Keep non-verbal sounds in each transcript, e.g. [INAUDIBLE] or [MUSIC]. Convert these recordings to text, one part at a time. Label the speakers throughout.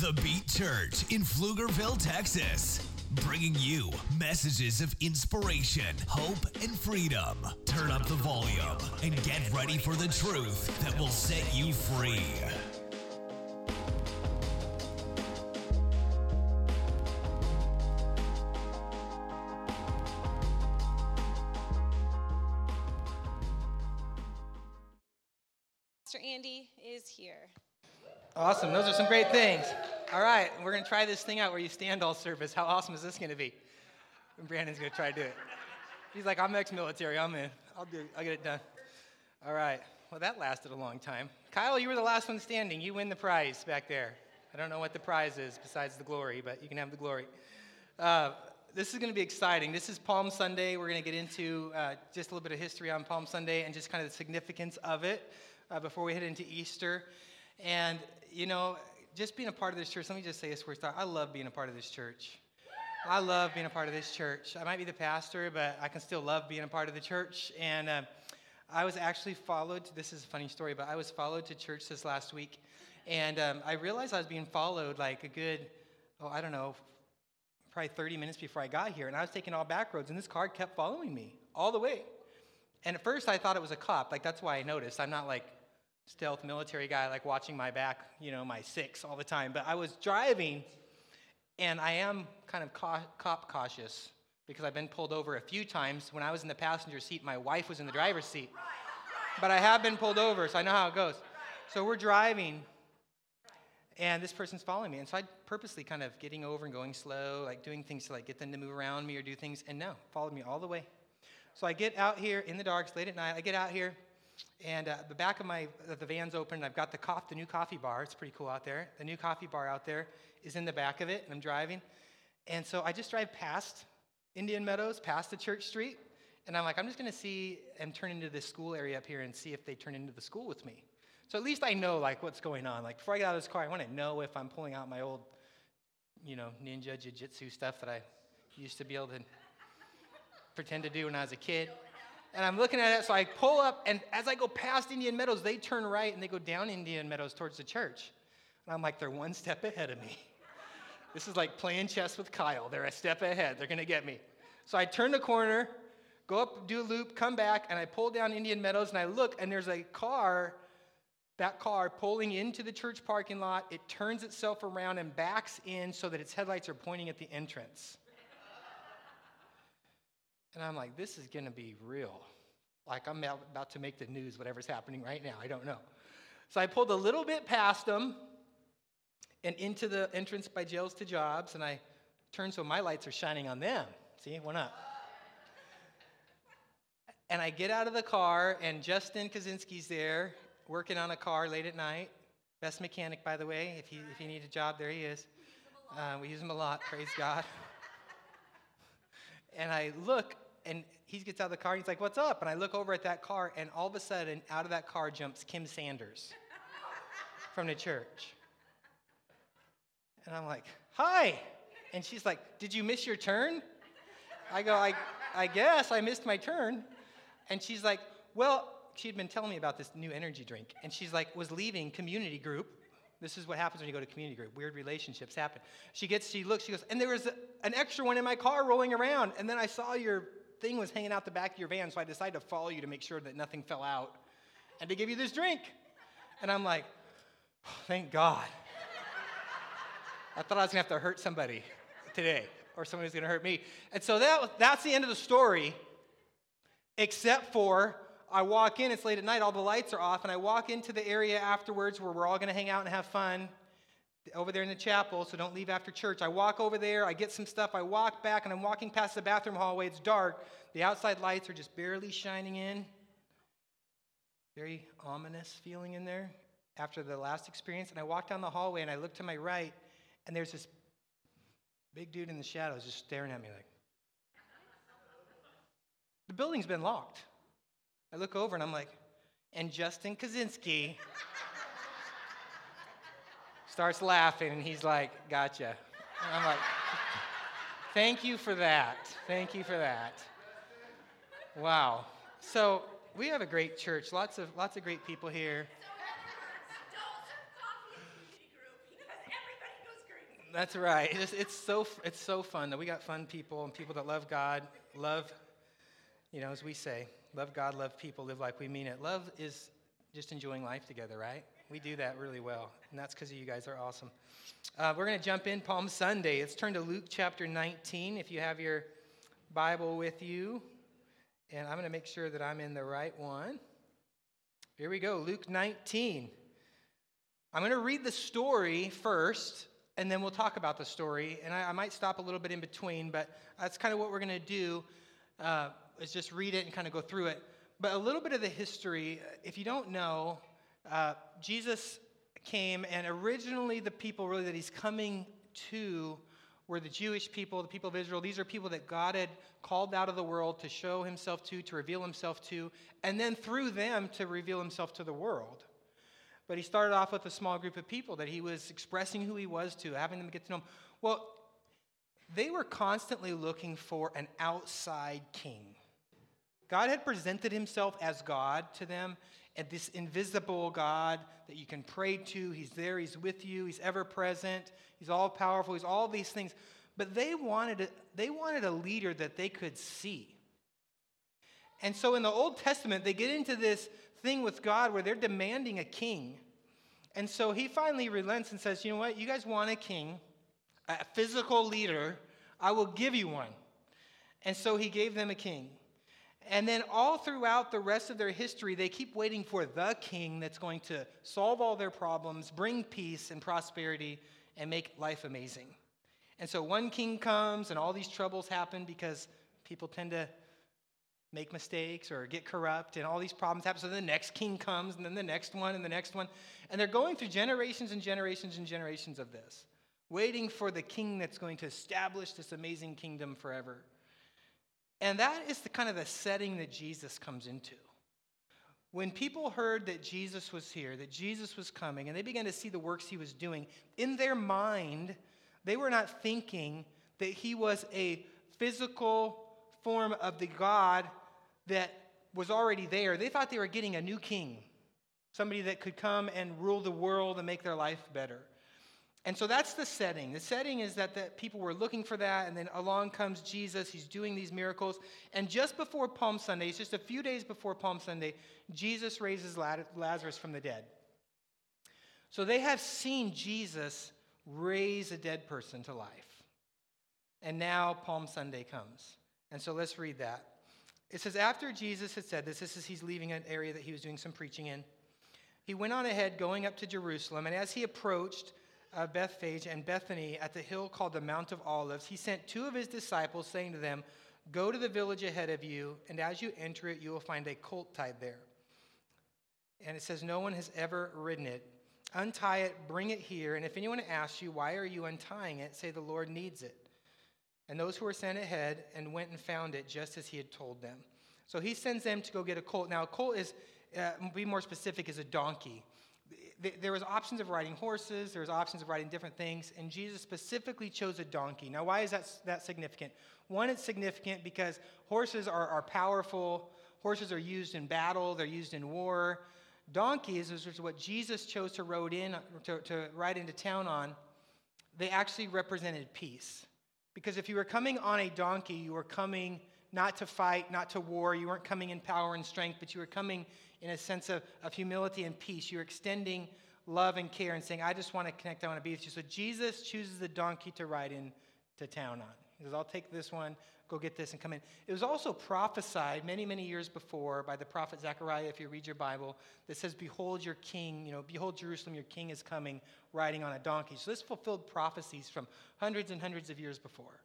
Speaker 1: The Beat Church in Pflugerville, Texas. Bringing you messages of inspiration, hope, and freedom. Turn up the volume and get ready for the truth that will set you free.
Speaker 2: Pastor Andy is here.
Speaker 3: Awesome. Those are some great things. All right, we're going to try this thing out where you stand all service. How awesome is this going to be? And Brandon's going to try to do it. He's like, I'm ex-military. I'm in. I'll do. I'll get it done. All right. Well, that lasted a long time. Kyle, you were the last one standing. You win the prize back there. I don't know what the prize is besides the glory, but you can have the glory. Uh, this is going to be exciting. This is Palm Sunday. We're going to get into uh, just a little bit of history on Palm Sunday and just kind of the significance of it uh, before we head into Easter. And, you know, just being a part of this church, let me just say this first. I love being a part of this church. I love being a part of this church. I might be the pastor, but I can still love being a part of the church. And uh, I was actually followed, this is a funny story, but I was followed to church this last week. And um, I realized I was being followed like a good, oh, I don't know, probably 30 minutes before I got here. And I was taking all back roads, and this car kept following me all the way. And at first I thought it was a cop. Like, that's why I noticed. I'm not like stealth military guy, like watching my back, you know, my six all the time. But I was driving, and I am kind of cop cautious because I've been pulled over a few times. When I was in the passenger seat, my wife was in the driver's seat. But I have been pulled over, so I know how it goes. So we're driving, and this person's following me. And so I purposely kind of getting over and going slow, like doing things to like get them to move around me or do things, and no, followed me all the way. So I get out here in the dark, it's late at night. I get out here, and uh, the back of my the van's open. I've got the the new coffee bar. It's pretty cool out there. The new coffee bar out there is in the back of it, and I'm driving. And so I just drive past Indian Meadows, past the church street, and I'm like, I'm just going to see and turn into this school area up here and see if they turn into the school with me. So at least I know like what's going on. Like before I get out of this car, I want to know if I'm pulling out my old, you know, ninja jiu-jitsu stuff that I used to be able to pretend to do when I was a kid and I'm looking at it, so I pull up, and as I go past Indian Meadows, they turn right and they go down Indian Meadows towards the church. And I'm like, they're one step ahead of me. [LAUGHS] this is like playing chess with Kyle. They're a step ahead. They're going to get me. So I turn the corner, go up, do a loop, come back, and I pull down Indian Meadows, and I look, and there's a car, that car pulling into the church parking lot. It turns itself around and backs in so that its headlights are pointing at the entrance. And I'm like, this is going to be real. Like I'm about to make the news, whatever's happening right now. I don't know. So I pulled a little bit past them and into the entrance by Jails to Jobs, and I turned so my lights are shining on them. See, one up. And I get out of the car, and Justin Kaczynski's there working on a car late at night. Best mechanic, by the way. If you, if you need a job, there he is. Uh, we use him a lot, praise God. And I look, and he gets out of the car and he's like, What's up? And I look over at that car, and all of a sudden, out of that car jumps Kim Sanders [LAUGHS] from the church. And I'm like, Hi. And she's like, Did you miss your turn? I go, I, I guess I missed my turn. And she's like, Well, she'd been telling me about this new energy drink. And she's like, Was leaving community group. This is what happens when you go to community group. Weird relationships happen. She gets, she looks, she goes, and there was an extra one in my car rolling around. And then I saw your thing was hanging out the back of your van, so I decided to follow you to make sure that nothing fell out and to give you this drink. And I'm like, oh, thank God. I thought I was gonna have to hurt somebody today, or somebody was gonna hurt me. And so that, that's the end of the story, except for I walk in, it's late at night, all the lights are off, and I walk into the area afterwards where we're all gonna hang out and have fun over there in the chapel, so don't leave after church. I walk over there, I get some stuff, I walk back, and I'm walking past the bathroom hallway. It's dark. The outside lights are just barely shining in. Very ominous feeling in there after the last experience. And I walk down the hallway and I look to my right, and there's this big dude in the shadows just staring at me like, the building's been locked. I look over and I'm like, and Justin Kaczynski starts laughing, and he's like, Gotcha. And I'm like, Thank you for that. Thank you for that. Wow. So we have a great church. Lots of lots of great people here. That's right. It's, it's, so, it's so fun. That we got fun people and people that love God, love, you know, as we say, love God, love people, live like we mean it. Love is just enjoying life together, right? We do that really well. And that's because you guys are awesome. Uh, we're going to jump in Palm Sunday. Let's turn to Luke chapter 19 if you have your Bible with you. And I'm going to make sure that I'm in the right one. Here we go Luke 19. I'm going to read the story first, and then we'll talk about the story. And I, I might stop a little bit in between, but that's kind of what we're going to do uh, is just read it and kind of go through it. But a little bit of the history, if you don't know, uh, Jesus came, and originally the people really that he's coming to were the Jewish people, the people of Israel. These are people that God had called out of the world to show himself to, to reveal himself to, and then through them to reveal himself to the world. But he started off with a small group of people that he was expressing who he was to, having them get to know him. Well, they were constantly looking for an outside king. God had presented himself as God to them, and this invisible God that you can pray to. He's there, He's with you, He's ever present, He's all powerful, He's all these things. But they wanted, a, they wanted a leader that they could see. And so in the Old Testament, they get into this thing with God where they're demanding a king. And so he finally relents and says, You know what? You guys want a king, a physical leader. I will give you one. And so he gave them a king. And then all throughout the rest of their history, they keep waiting for the king that's going to solve all their problems, bring peace and prosperity, and make life amazing. And so one king comes, and all these troubles happen because people tend to make mistakes or get corrupt, and all these problems happen. So the next king comes, and then the next one, and the next one. And they're going through generations and generations and generations of this, waiting for the king that's going to establish this amazing kingdom forever. And that is the kind of the setting that Jesus comes into. When people heard that Jesus was here, that Jesus was coming, and they began to see the works he was doing, in their mind, they were not thinking that he was a physical form of the God that was already there. They thought they were getting a new king, somebody that could come and rule the world and make their life better. And so that's the setting. The setting is that the people were looking for that, and then along comes Jesus. He's doing these miracles. And just before Palm Sunday, it's just a few days before Palm Sunday, Jesus raises Lazarus from the dead. So they have seen Jesus raise a dead person to life. And now Palm Sunday comes. And so let's read that. It says, After Jesus had said this, this is he's leaving an area that he was doing some preaching in. He went on ahead, going up to Jerusalem, and as he approached, uh, Bethphage and Bethany at the hill called the Mount of Olives, he sent two of his disciples, saying to them, Go to the village ahead of you, and as you enter it, you will find a colt tied there. And it says, No one has ever ridden it. Untie it, bring it here, and if anyone asks you, Why are you untying it? say, The Lord needs it. And those who were sent ahead and went and found it just as he had told them. So he sends them to go get a colt. Now, a colt is, uh, be more specific, is a donkey there was options of riding horses, there was options of riding different things, and Jesus specifically chose a donkey. Now, why is that, that significant? One, it's significant because horses are, are powerful, horses are used in battle, they're used in war. Donkeys, which is what Jesus chose to ride in to, to ride into town on, they actually represented peace. Because if you were coming on a donkey, you were coming not to fight, not to war. You weren't coming in power and strength, but you were coming in a sense of, of humility and peace. You're extending love and care and saying, I just want to connect, I want to be with you. So Jesus chooses the donkey to ride into town on. He says, I'll take this one, go get this, and come in. It was also prophesied many, many years before by the prophet Zechariah, if you read your Bible, that says, Behold your king, you know, behold Jerusalem, your king is coming riding on a donkey. So this fulfilled prophecies from hundreds and hundreds of years before.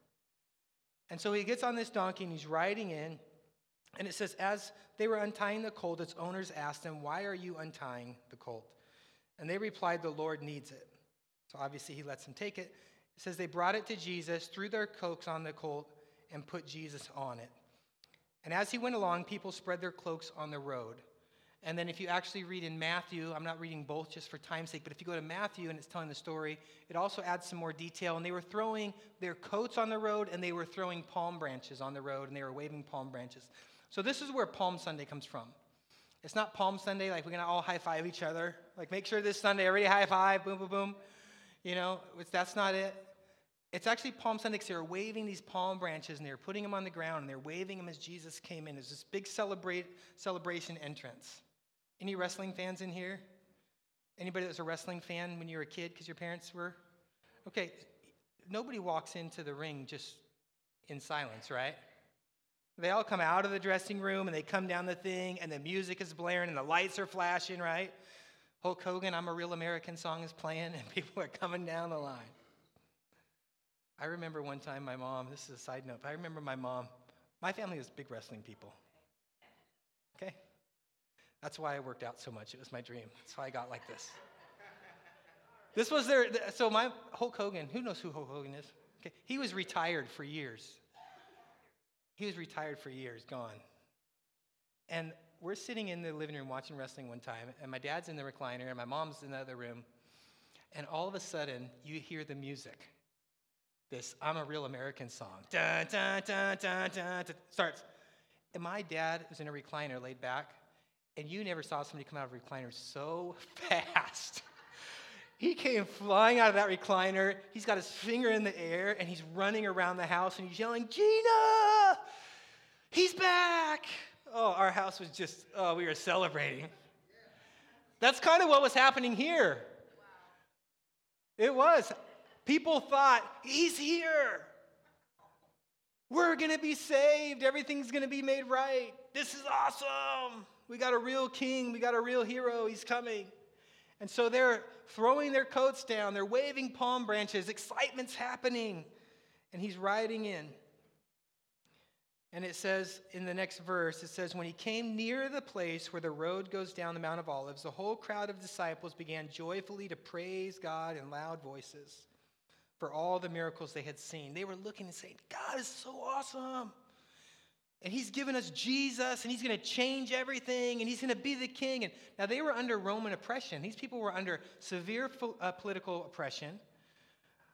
Speaker 3: And so he gets on this donkey and he's riding in. And it says, as they were untying the colt, its owners asked them, Why are you untying the colt? And they replied, The Lord needs it. So obviously he lets them take it. It says, They brought it to Jesus, threw their cloaks on the colt, and put Jesus on it. And as he went along, people spread their cloaks on the road. And then if you actually read in Matthew, I'm not reading both just for time's sake, but if you go to Matthew and it's telling the story, it also adds some more detail. And they were throwing their coats on the road and they were throwing palm branches on the road and they were waving palm branches. So this is where Palm Sunday comes from. It's not Palm Sunday like we're gonna all high five each other. Like make sure this Sunday everybody high five, boom, boom, boom. You know, that's not it. It's actually Palm Sunday because they were waving these palm branches and they were putting them on the ground and they're waving them as Jesus came in. It was this big celebrate, celebration entrance. Any wrestling fans in here? Anybody that was a wrestling fan when you were a kid because your parents were? Okay, nobody walks into the ring just in silence, right? They all come out of the dressing room and they come down the thing and the music is blaring and the lights are flashing, right? Hulk Hogan, I'm a Real American song is playing and [LAUGHS] people are coming down the line. I remember one time my mom, this is a side note, but I remember my mom, my family was big wrestling people. Okay? That's why I worked out so much. It was my dream. That's why I got like this. This was their, so my Hulk Hogan, who knows who Hulk Hogan is? Okay, he was retired for years. He was retired for years, gone. And we're sitting in the living room watching wrestling one time, and my dad's in the recliner, and my mom's in the other room. And all of a sudden, you hear the music this I'm a Real American song. Dun, dun, dun, dun, dun, dun, starts. And my dad was in a recliner laid back, and you never saw somebody come out of a recliner so [LAUGHS] fast. he came flying out of that recliner. He's got his finger in the air, and he's running around the house, and he's yelling, Gina! He's back! Oh, our house was just, oh, we were celebrating. That's kind of what was happening here. It was. People thought, He's here. We're going to be saved. Everything's going to be made right. This is awesome. We got a real king. We got a real hero. He's coming. And so they're throwing their coats down. They're waving palm branches. Excitement's happening. And he's riding in. And it says in the next verse, it says, When he came near the place where the road goes down the Mount of Olives, the whole crowd of disciples began joyfully to praise God in loud voices for all the miracles they had seen. They were looking and saying, God is so awesome. And he's given us Jesus, and he's going to change everything, and he's going to be the king. And now they were under Roman oppression. These people were under severe uh, political oppression.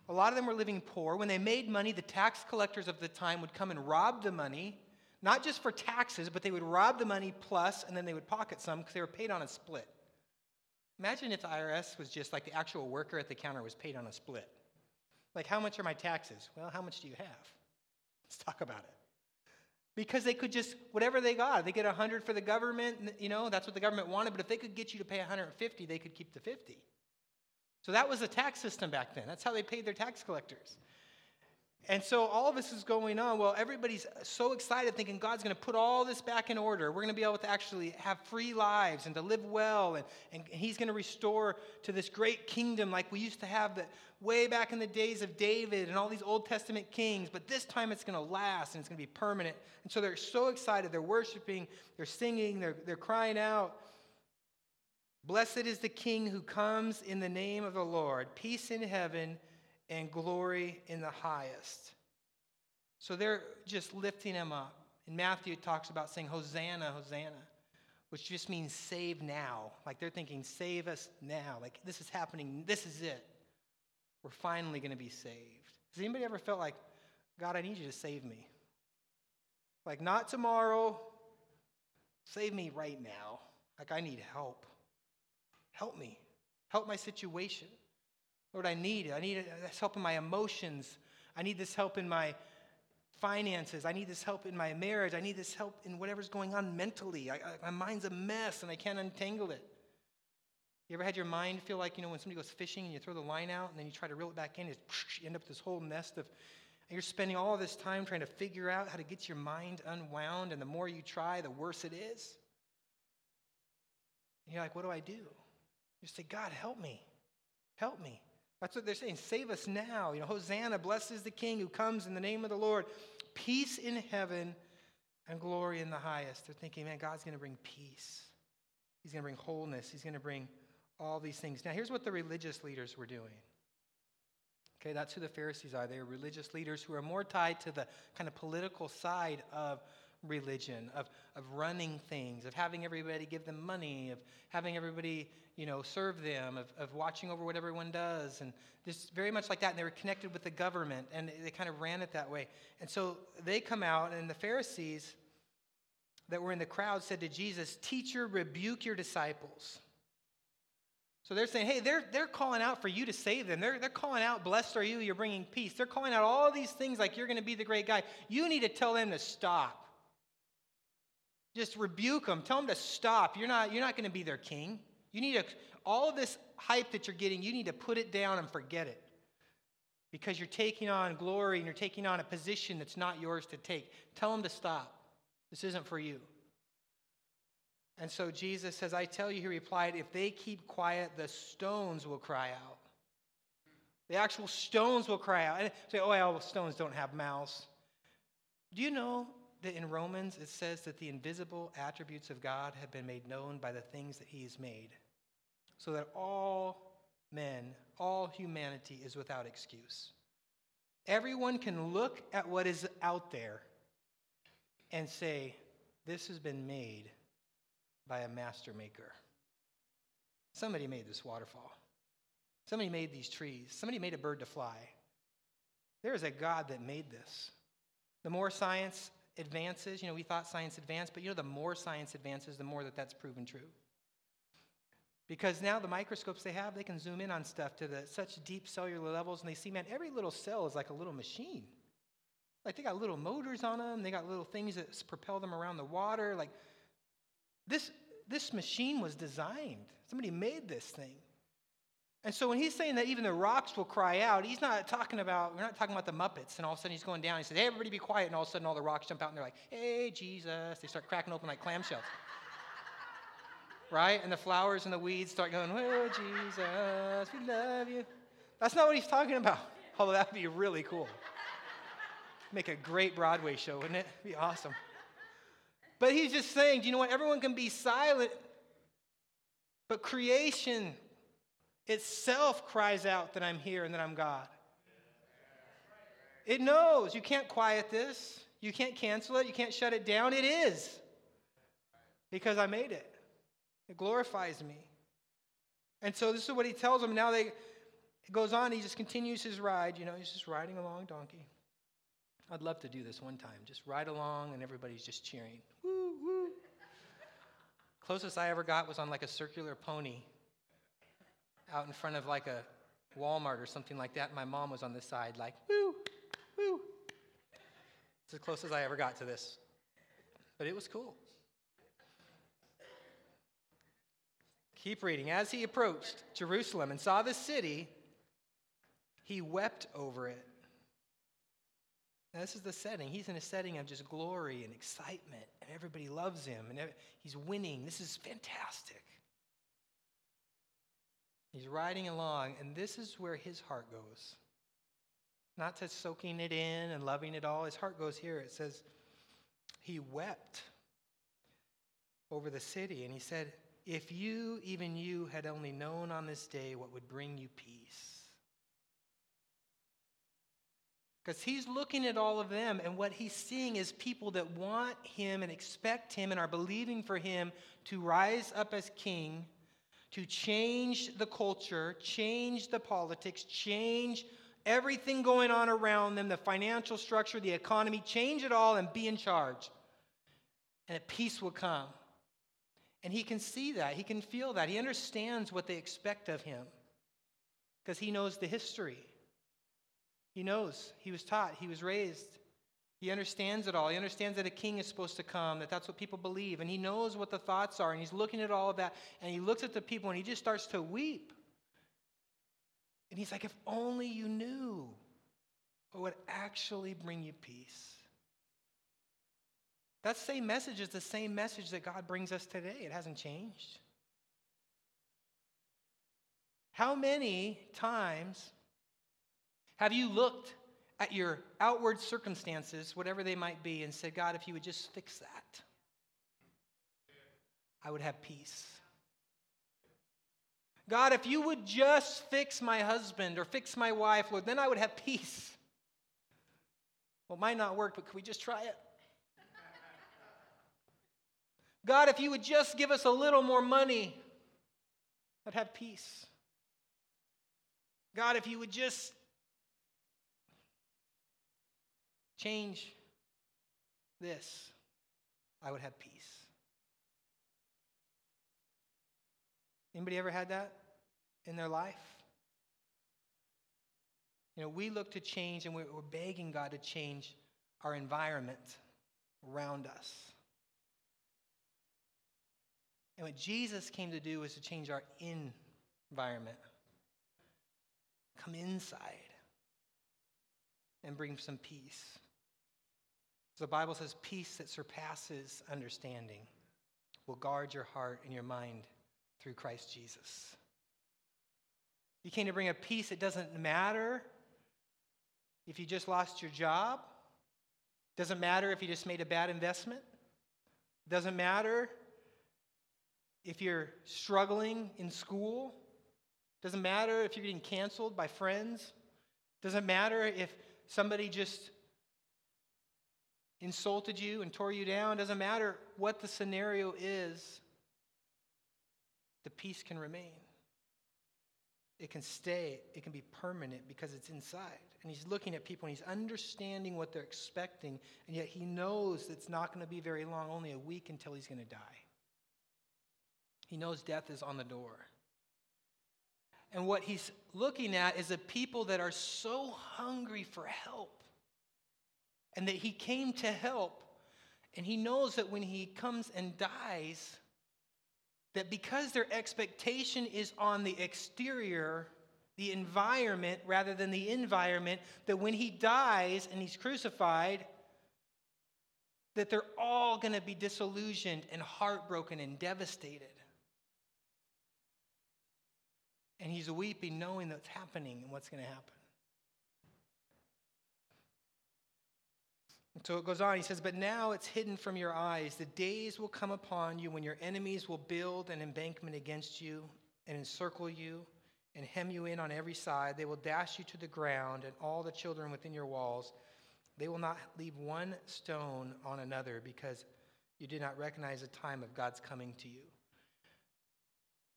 Speaker 3: A lot of them were living poor. When they made money, the tax collectors of the time would come and rob the money, not just for taxes, but they would rob the money plus, and then they would pocket some because they were paid on a split. Imagine if the IRS was just like the actual worker at the counter was paid on a split. Like, how much are my taxes? Well, how much do you have? Let's talk about it. Because they could just, whatever they got, they get 100 for the government, you know, that's what the government wanted, but if they could get you to pay 150, they could keep the 50. So that was the tax system back then. That's how they paid their tax collectors. And so all this is going on. Well, everybody's so excited thinking God's going to put all this back in order. We're going to be able to actually have free lives and to live well. And, and He's going to restore to this great kingdom like we used to have that way back in the days of David and all these Old Testament kings. But this time it's going to last and it's going to be permanent. And so they're so excited. They're worshiping, they're singing, they're, they're crying out. Blessed is the King who comes in the name of the Lord. Peace in heaven and glory in the highest. So they're just lifting him up. In Matthew, talks about saying, Hosanna, Hosanna, which just means save now. Like they're thinking, save us now. Like this is happening. This is it. We're finally going to be saved. Has anybody ever felt like, God, I need you to save me? Like, not tomorrow, save me right now. Like, I need help. Help me. Help my situation. Lord, I need it. I need this help in my emotions. I need this help in my finances. I need this help in my marriage. I need this help in whatever's going on mentally. I, I, my mind's a mess and I can't untangle it. You ever had your mind feel like, you know, when somebody goes fishing and you throw the line out and then you try to reel it back in, it's, [LAUGHS] you end up with this whole nest of, and you're spending all this time trying to figure out how to get your mind unwound, and the more you try, the worse it is. And you're like, what do I do? You say, God, help me. Help me. That's what they're saying. Save us now. You know, Hosanna, blessed is the King who comes in the name of the Lord. Peace in heaven and glory in the highest. They're thinking, man, God's going to bring peace. He's going to bring wholeness. He's going to bring all these things. Now, here's what the religious leaders were doing. Okay, that's who the Pharisees are. They are religious leaders who are more tied to the kind of political side of religion, of, of running things, of having everybody give them money, of having everybody, you know, serve them, of, of watching over what everyone does, and just very much like that. And they were connected with the government, and they kind of ran it that way. And so they come out, and the Pharisees that were in the crowd said to Jesus, Teacher, rebuke your disciples. So they're saying, hey, they're, they're calling out for you to save them. They're, they're calling out, blessed are you, you're bringing peace. They're calling out all these things like you're going to be the great guy. You need to tell them to stop. Just rebuke them. Tell them to stop. You're not, you're not going to be their king. You need to, all of this hype that you're getting, you need to put it down and forget it. Because you're taking on glory and you're taking on a position that's not yours to take. Tell them to stop. This isn't for you. And so Jesus says, I tell you, he replied, if they keep quiet, the stones will cry out. The actual stones will cry out. And say, oh, well, stones don't have mouths. Do you know that in Romans it says that the invisible attributes of God have been made known by the things that he has made? So that all men, all humanity is without excuse. Everyone can look at what is out there and say, This has been made by a master maker. Somebody made this waterfall. Somebody made these trees. Somebody made a bird to fly. There is a God that made this. The more science advances, you know, we thought science advanced, but you know, the more science advances, the more that that's proven true. Because now the microscopes they have, they can zoom in on stuff to the, such deep cellular levels, and they see, man, every little cell is like a little machine. Like they got little motors on them, they got little things that propel them around the water. Like this, this machine was designed. Somebody made this thing. And so when he's saying that even the rocks will cry out, he's not talking about, we're not talking about the Muppets, and all of a sudden he's going down. He says, Hey, everybody be quiet. And all of a sudden all the rocks jump out and they're like, Hey, Jesus. They start cracking open like clamshells. [LAUGHS] right? And the flowers and the weeds start going, Oh, Jesus, we love you. That's not what he's talking about. [LAUGHS] Although that would be really cool. Make a great Broadway show, wouldn't it? It'd be awesome. But he's just saying, do you know what? Everyone can be silent, but creation itself cries out that I'm here and that I'm God. It knows. You can't quiet this. You can't cancel it. You can't shut it down. It is. Because I made it. It glorifies me. And so this is what he tells them. Now they it goes on, he just continues his ride. You know, he's just riding along donkey. I'd love to do this one time. Just ride along and everybody's just cheering. Woo, woo. Closest I ever got was on like a circular pony out in front of like a Walmart or something like that. My mom was on the side, like, woo, woo. It's as close as I ever got to this. But it was cool. Keep reading. As he approached Jerusalem and saw the city, he wept over it now, this is the setting. He's in a setting of just glory and excitement, and everybody loves him, and he's winning. This is fantastic. He's riding along, and this is where his heart goes. Not to soaking it in and loving it all. His heart goes here. It says, He wept over the city, and he said, If you, even you, had only known on this day what would bring you peace Because he's looking at all of them, and what he's seeing is people that want him and expect him and are believing for him to rise up as king, to change the culture, change the politics, change everything going on around them, the financial structure, the economy, change it all and be in charge. And a peace will come. And he can see that, he can feel that, he understands what they expect of him because he knows the history. He knows. He was taught. He was raised. He understands it all. He understands that a king is supposed to come, that that's what people believe. And he knows what the thoughts are. And he's looking at all of that. And he looks at the people and he just starts to weep. And he's like, if only you knew what would actually bring you peace. That same message is the same message that God brings us today. It hasn't changed. How many times have you looked at your outward circumstances, whatever they might be, and said, God, if you would just fix that, I would have peace? God, if you would just fix my husband or fix my wife, Lord, then I would have peace. Well, it might not work, but could we just try it? [LAUGHS] God, if you would just give us a little more money, I'd have peace. God, if you would just change this, I would have peace. Anybody ever had that? in their life? You know, we look to change and we're, begging God to change our environment around us. And what Jesus came to do was to change our environment. Come inside and bring some peace. The Bible says, peace that surpasses understanding will guard your heart and your mind through Christ Jesus. You came to bring a peace that doesn't matter if you just lost your job, doesn't matter if you just made a bad investment, doesn't matter if you're struggling in school, doesn't matter if you're getting canceled by friends, doesn't matter if somebody just insulted you and tore you down, doesn't matter what the scenario is, the peace can remain. It can stay, it can be permanent because it's inside. And he's looking at people and he's understanding what they're expecting, and yet he knows it's not going to be very long, only a week until he's going to die. He knows death is on the door. And what he's looking at is a people that are so hungry for help and that he came to help. And he knows that when he comes and dies, that because their expectation is on the exterior, the environment, rather than the environment, that when he dies and he's crucified, that they're all going to be disillusioned and heartbroken and devastated. And he's weeping, knowing that's happening and what's going to happen. And so it goes on. He says, But now it's hidden from your eyes. The days will come upon you when your enemies will build an embankment against you and encircle you and hem you in on every side. They will dash you to the ground, and all the children within your walls. They will not leave one stone on another because you did not recognize the time of God's coming to you.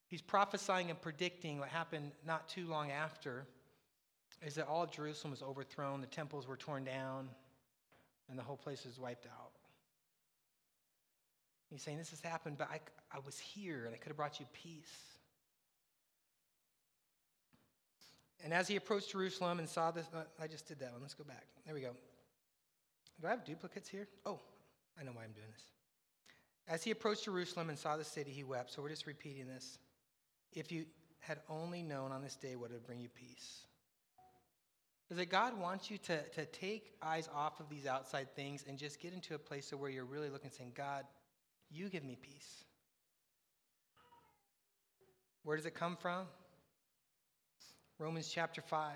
Speaker 3: He's prophesying and predicting what happened not too long after is that all of Jerusalem was overthrown, the temples were torn down, and the whole place is wiped out. He's saying, This has happened, but I, I was here and I could have brought you peace. And as he approached Jerusalem and saw this, uh, I just did that one. Let's go back. There we go. Do I have duplicates here? Oh, I know why I'm doing this. As he approached Jerusalem and saw the city, he wept. So we're just repeating this. If you had only known on this day what it would bring you peace. Is that God wants you to, to take eyes off of these outside things and just get into a place where you're really looking saying, God, you give me peace. Where does it come from? Romans chapter 5.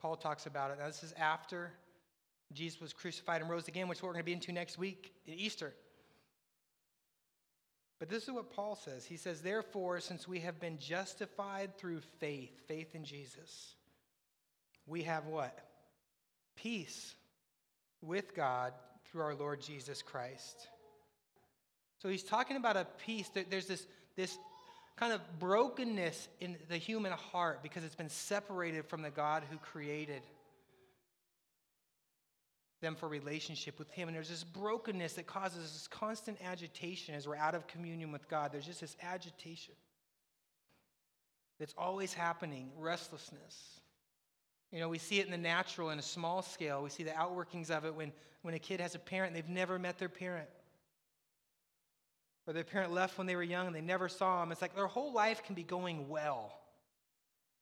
Speaker 3: Paul talks about it. Now, this is after Jesus was crucified and rose again, which we're going to be into next week at Easter. But this is what Paul says. He says, Therefore, since we have been justified through faith, faith in Jesus, we have what? Peace with God through our Lord Jesus Christ. So he's talking about a peace. There's this, this kind of brokenness in the human heart because it's been separated from the God who created them for relationship with Him. And there's this brokenness that causes this constant agitation as we're out of communion with God. There's just this agitation that's always happening, restlessness. You know, we see it in the natural in a small scale. We see the outworkings of it when, when a kid has a parent and they've never met their parent. Or their parent left when they were young and they never saw them. It's like their whole life can be going well.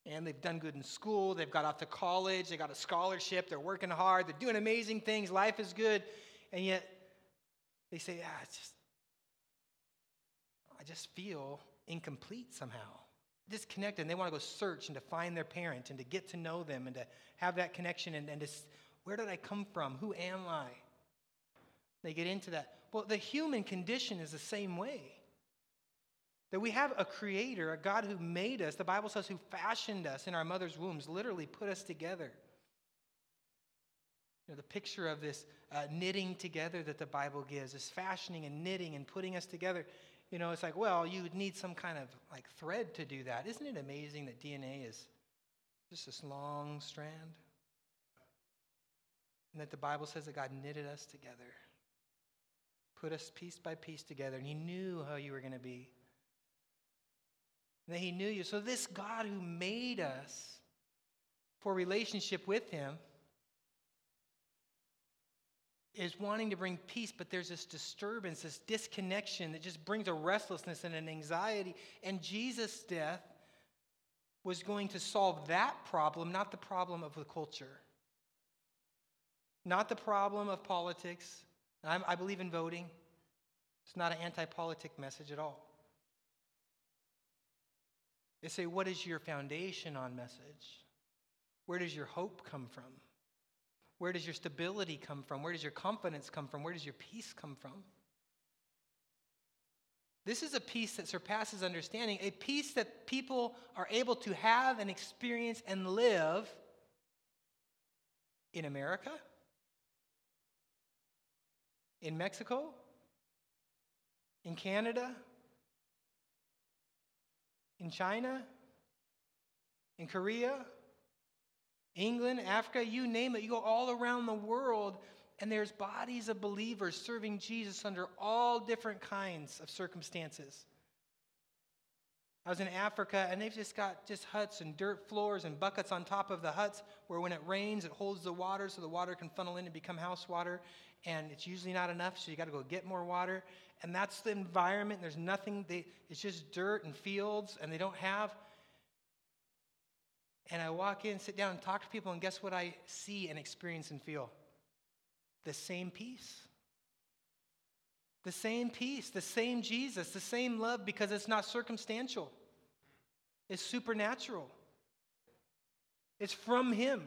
Speaker 3: And they've done good in school, they've got off to college, they got a scholarship, they're working hard, they're doing amazing things, life is good. And yet they say, ah, it's just, I just feel incomplete somehow disconnected and they want to go search and to find their parent and to get to know them and to have that connection and, and to where did I come from? Who am I? They get into that. Well, the human condition is the same way. That we have a creator, a God who made us. The Bible says who fashioned us in our mother's wombs, literally put us together. You know, the picture of this uh, knitting together that the Bible gives, this fashioning and knitting and putting us together. You know, it's like, well, you would need some kind of like thread to do that. Isn't it amazing that DNA is just this long strand? And that the Bible says that God knitted us together, put us piece by piece together, and He knew how you were going to be. and that He knew you. So, this God who made us for relationship with Him is wanting to bring peace, but there's this disturbance, this disconnection that just brings a restlessness and an anxiety. And Jesus' death was going to solve that problem, not the problem of the culture, not the problem of politics. I'm, i believe in voting. It's not an anti politic message at all. They say, What is your foundation on message? Where does your hope come from? Where does your stability come from? Where does your confidence come from? Where does your peace come from? This is a peace that surpasses understanding, a peace that people are able to have and experience and live in America, in Mexico, in Canada, in China, in Korea, England, Africa, you name it. You go all around the world, and there's bodies of believers serving Jesus under all different kinds of circumstances. I was in Africa, and they've just got just huts and dirt floors and buckets on top of the huts where when it rains, it holds the water so the water can funnel in and become house water. And it's usually not enough, so you got to go get more water. And that's the environment. There's nothing, they, it's just dirt and fields, and they don't have and I walk in, sit down, and talk to people, and guess what I see and experience and feel? The same peace. The same peace, the same Jesus, the same love because it's not circumstantial, it's supernatural. It's from Him.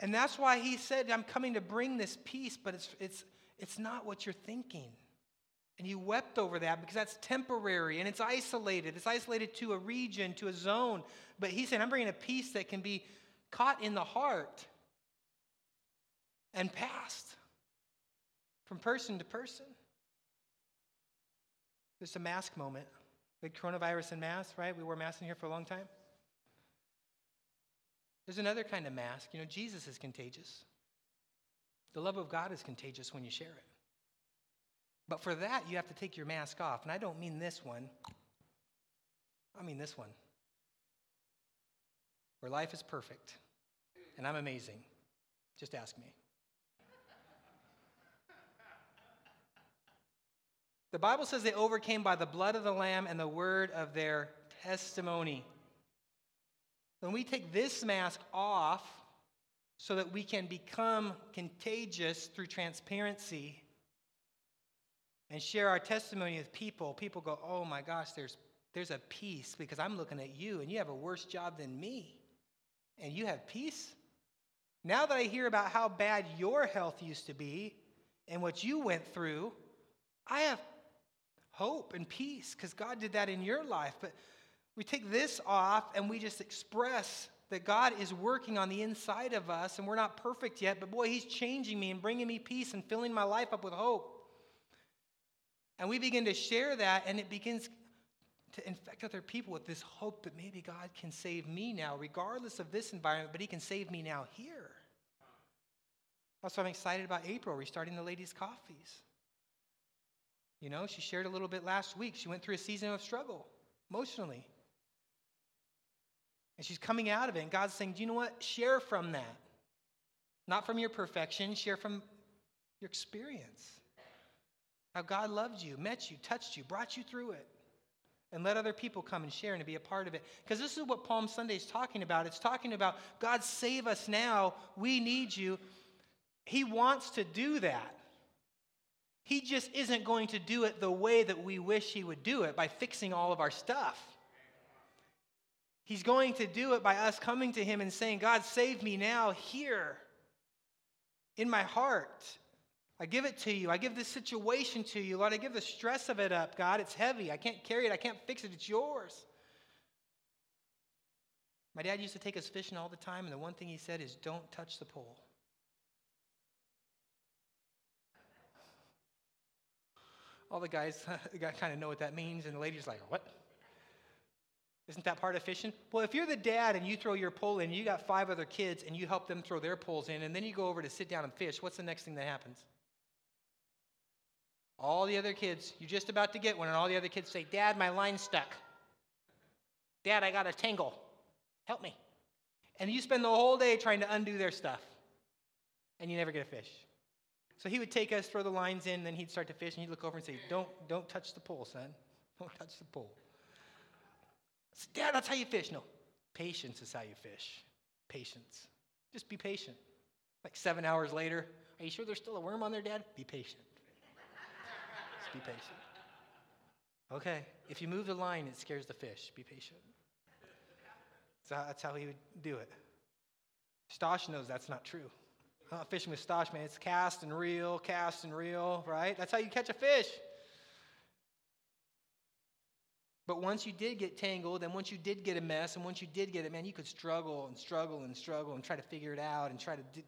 Speaker 3: And that's why He said, I'm coming to bring this peace, but it's, it's, it's not what you're thinking. And he wept over that because that's temporary and it's isolated. It's isolated to a region, to a zone. But he said, I'm bringing a peace that can be caught in the heart and passed from person to person. There's a mask moment. Big coronavirus and mask, right? We wore masks in here for a long time. There's another kind of mask. You know, Jesus is contagious. The love of God is contagious when you share it. But for that, you have to take your mask off. And I don't mean this one, I mean this one. Where life is perfect and I'm amazing. Just ask me. The Bible says they overcame by the blood of the Lamb and the word of their testimony. When we take this mask off so that we can become contagious through transparency, and share our testimony with people, people go, oh my gosh, there's, there's a peace because I'm looking at you and you have a worse job than me. And you have peace? Now that I hear about how bad your health used to be and what you went through, I have hope and peace because God did that in your life. But we take this off and we just express that God is working on the inside of us and we're not perfect yet, but boy, He's changing me and bringing me peace and filling my life up with hope. And we begin to share that, and it begins to infect other people with this hope that maybe God can save me now, regardless of this environment, but He can save me now here. That's Also, I'm excited about April restarting the ladies' coffees. You know, she shared a little bit last week. She went through a season of struggle emotionally. And she's coming out of it, and God's saying, Do you know what? Share from that. Not from your perfection, share from your experience. How God loved you, met you, touched you, brought you through it. And let other people come and share and be a part of it. Because this is what Palm Sunday is talking about. It's talking about God save us now. We need you. He wants to do that. He just isn't going to do it the way that we wish He would do it by fixing all of our stuff. He's going to do it by us coming to Him and saying, God, save me now here in my heart I give it to you. I give this situation to you. Lord, I give the stress of it up, God. It's heavy. I can't carry it. I can't fix it. It's yours. My dad used to take us fishing all the time, and the one thing he said is, don't touch the pole. All the guys [LAUGHS] kind of know what that means, and the lady's like, what? Isn't that part of fishing? Well, if you're the dad and you throw your pole in, you got five other kids, and you help them throw their poles in, and then you go over to sit down and fish, what's the next thing that happens? All the other kids, you're just about to get one, and all the other kids say, Dad, my line's stuck. Dad, I got a tangle. Help me. And you spend the whole day trying to undo their stuff, and you never get a fish. So he would take us, throw the lines in, then he'd start to fish, and he'd look over and say, Don't, don't touch the pole, son. [LAUGHS] Don't touch the pole. Said, Dad, that's how you fish. No, patience is how you fish. Patience. Just be patient. Like seven hours later, are you sure there's still a worm on there, Dad? Be patient. Be patient. Okay, if you move the line, it scares the fish. Be patient. So that's how he would do it. Stosh knows that's not true. Uh, fishing with Stosh, man, it's cast and reel, cast and reel, right? That's how you catch a fish. But once you did get tangled, and once you did get a mess, and once you did get it, man, you could struggle and struggle and struggle and try to figure it out and try to. Do...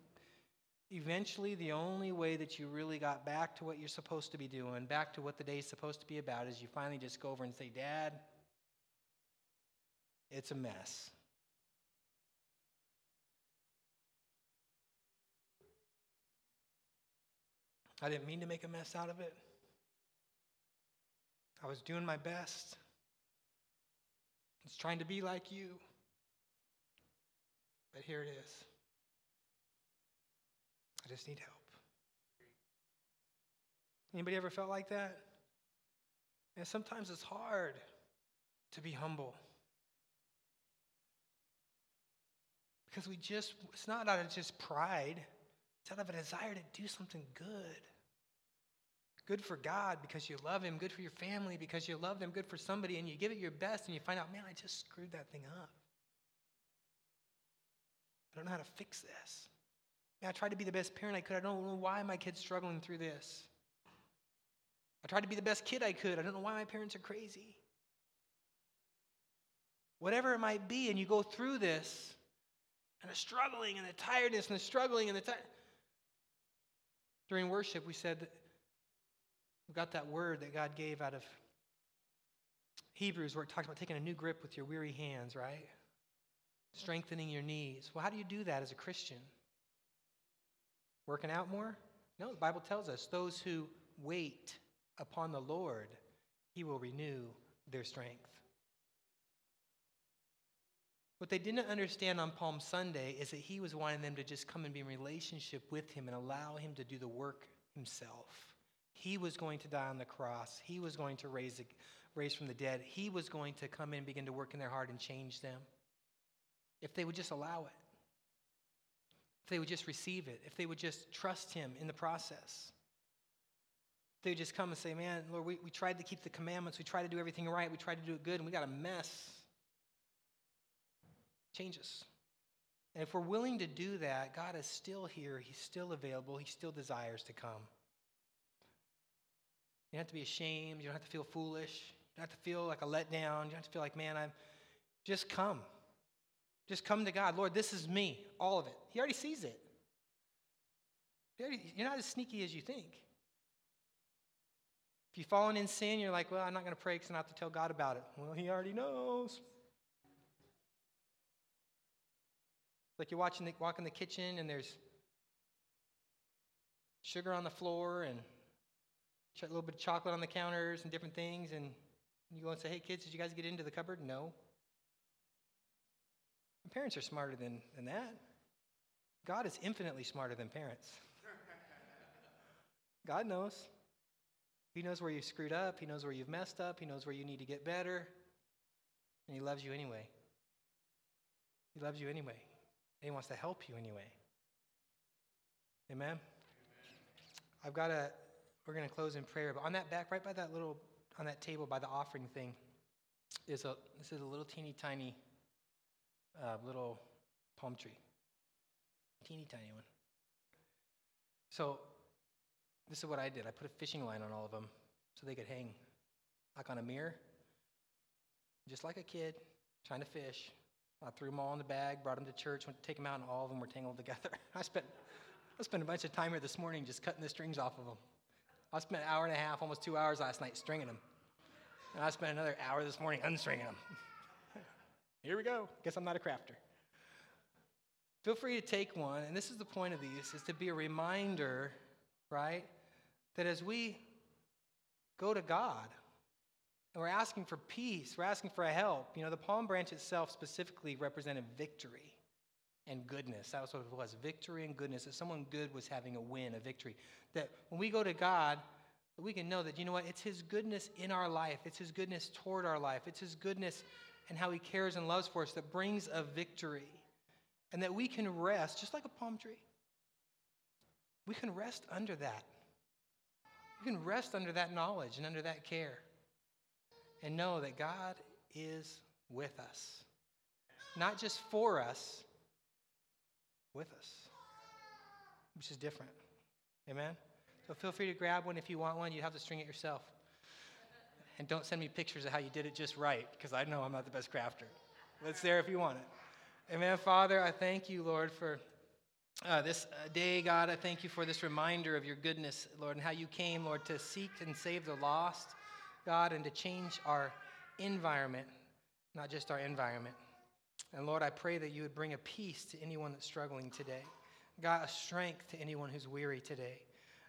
Speaker 3: Eventually, the only way that you really got back to what you're supposed to be doing, back to what the day's supposed to be about, is you finally just go over and say, Dad, it's a mess. I didn't mean to make a mess out of it. I was doing my best. I was trying to be like you. But here it is. I just need help. Anybody ever felt like that? And sometimes it's hard to be humble. Because we just, it's not out of just pride. It's out of a desire to do something good. Good for God because you love Him, good for your family because you love them, good for somebody, and you give it your best and you find out, man, I just screwed that thing up. I don't know how to fix this. I tried to be the best parent I could. I don't know why my kid's struggling through this. I tried to be the best kid I could. I don't know why my parents are crazy. Whatever it might be, and you go through this, and the struggling and the tiredness and the struggling and the tiredness. During worship, we said we got that word that God gave out of Hebrews where it talks about taking a new grip with your weary hands, right? Strengthening your knees. Well, how do you do that as a Christian? Working out more? No, the Bible tells us those who wait upon the Lord, he will renew their strength. What they didn't understand on Palm Sunday is that he was wanting them to just come and be in relationship with him and allow him to do the work himself. He was going to die on the cross. He was going to raise, raise from the dead. He was going to come in and begin to work in their heart and change them. If they would just allow it, if they would just receive it, if they would just trust Him in the process. They would just come and say, Man, Lord, we, we tried to keep the commandments. We tried to do everything right. We tried to do it good, and we got a mess changes. And if we're willing to do that, God is still here. He's still available. He still desires to come. You don't have to be ashamed. You don't have to feel foolish. You don't have to feel like a letdown. You don't have to feel like, man, I'm just come. Just come to God. Lord, this is me, all of it. He already sees it. You're not as sneaky as you think. If you've fallen in sin, you're like, well, I'm not going to pray because I have to tell God about it. Well, He already knows. Like you're watching the, walk in the kitchen and there's sugar on the floor and a little bit of chocolate on the counters and different things, and you go and say, hey, kids, did you guys get into the cupboard? No. Parents are smarter than, than that. God is infinitely smarter than parents. [LAUGHS] God knows. He knows where you screwed up, He knows where you've messed up, He knows where you need to get better, and He loves you anyway. He loves you anyway. And he wants to help you anyway. Amen? I've got a, we're going to close in prayer, but on that back, right by that little, on that table by the offering thing, is a, this is a little teeny tiny uh, little palm tree. Teeny tiny one. So this is what I did. I put a fishing line on all of them so they could hang like on a mirror, just like a kid trying to fish. I threw them all in the bag, brought them to church, went to take them out, and all of them were tangled together. [LAUGHS] I spent, I spent a bunch of time here this morning just cutting the strings off of them. I spent an hour and a half, almost two hours last night stringing them. And I spent another hour this morning unstringing them. [LAUGHS] here we go. Guess I'm not a crafter. Feel free to take one, and this is the point of these, is to be a reminder, right, that as we go to God, And we're asking for peace. We're asking for help. You know, the palm branch itself specifically represented victory and goodness. That was what it was victory and goodness. That someone good was having a win, a victory. That when we go to God, we can know that, you know what, it's His goodness in our life, it's His goodness toward our life, it's His goodness and how He cares and loves for us that brings a victory. And that we can rest, just like a palm tree. We can rest under that. We can rest under that knowledge and under that care and know that God is with us. Not just for us, with us, which is different. Amen? So feel free to grab one if you want one. You have to string it yourself. And don't send me pictures of how you did it just right, because I know I'm not the best crafter. It's there if you want it. Amen. Father, I thank you, Lord, for uh, this uh, day, God. I thank you for this reminder of your goodness, Lord, and how you came, Lord, to seek and save the lost, God, and to change our environment, not just our environment. And Lord, I pray that you would bring a peace to anyone that's struggling today. God, a strength to anyone who's weary today.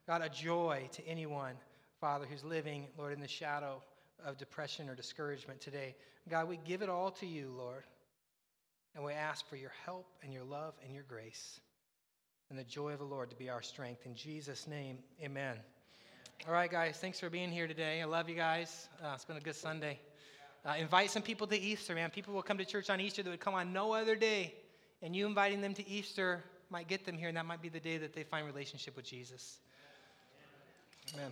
Speaker 3: God, a joy to anyone, Father, who's living, Lord, in the shadow of depression or discouragement today. God, we give it all to you, Lord. And we ask for your help and your love and your grace and the joy of the Lord to be our strength. In Jesus' name, amen. All right, guys, thanks for being here today. I love you guys. Uh, it's been a good Sunday. Uh, invite some people to Easter, man. People will come to church on Easter that would come on no other day. And you inviting them to Easter might get them here, and that might be the day that they find relationship with Jesus. Amen.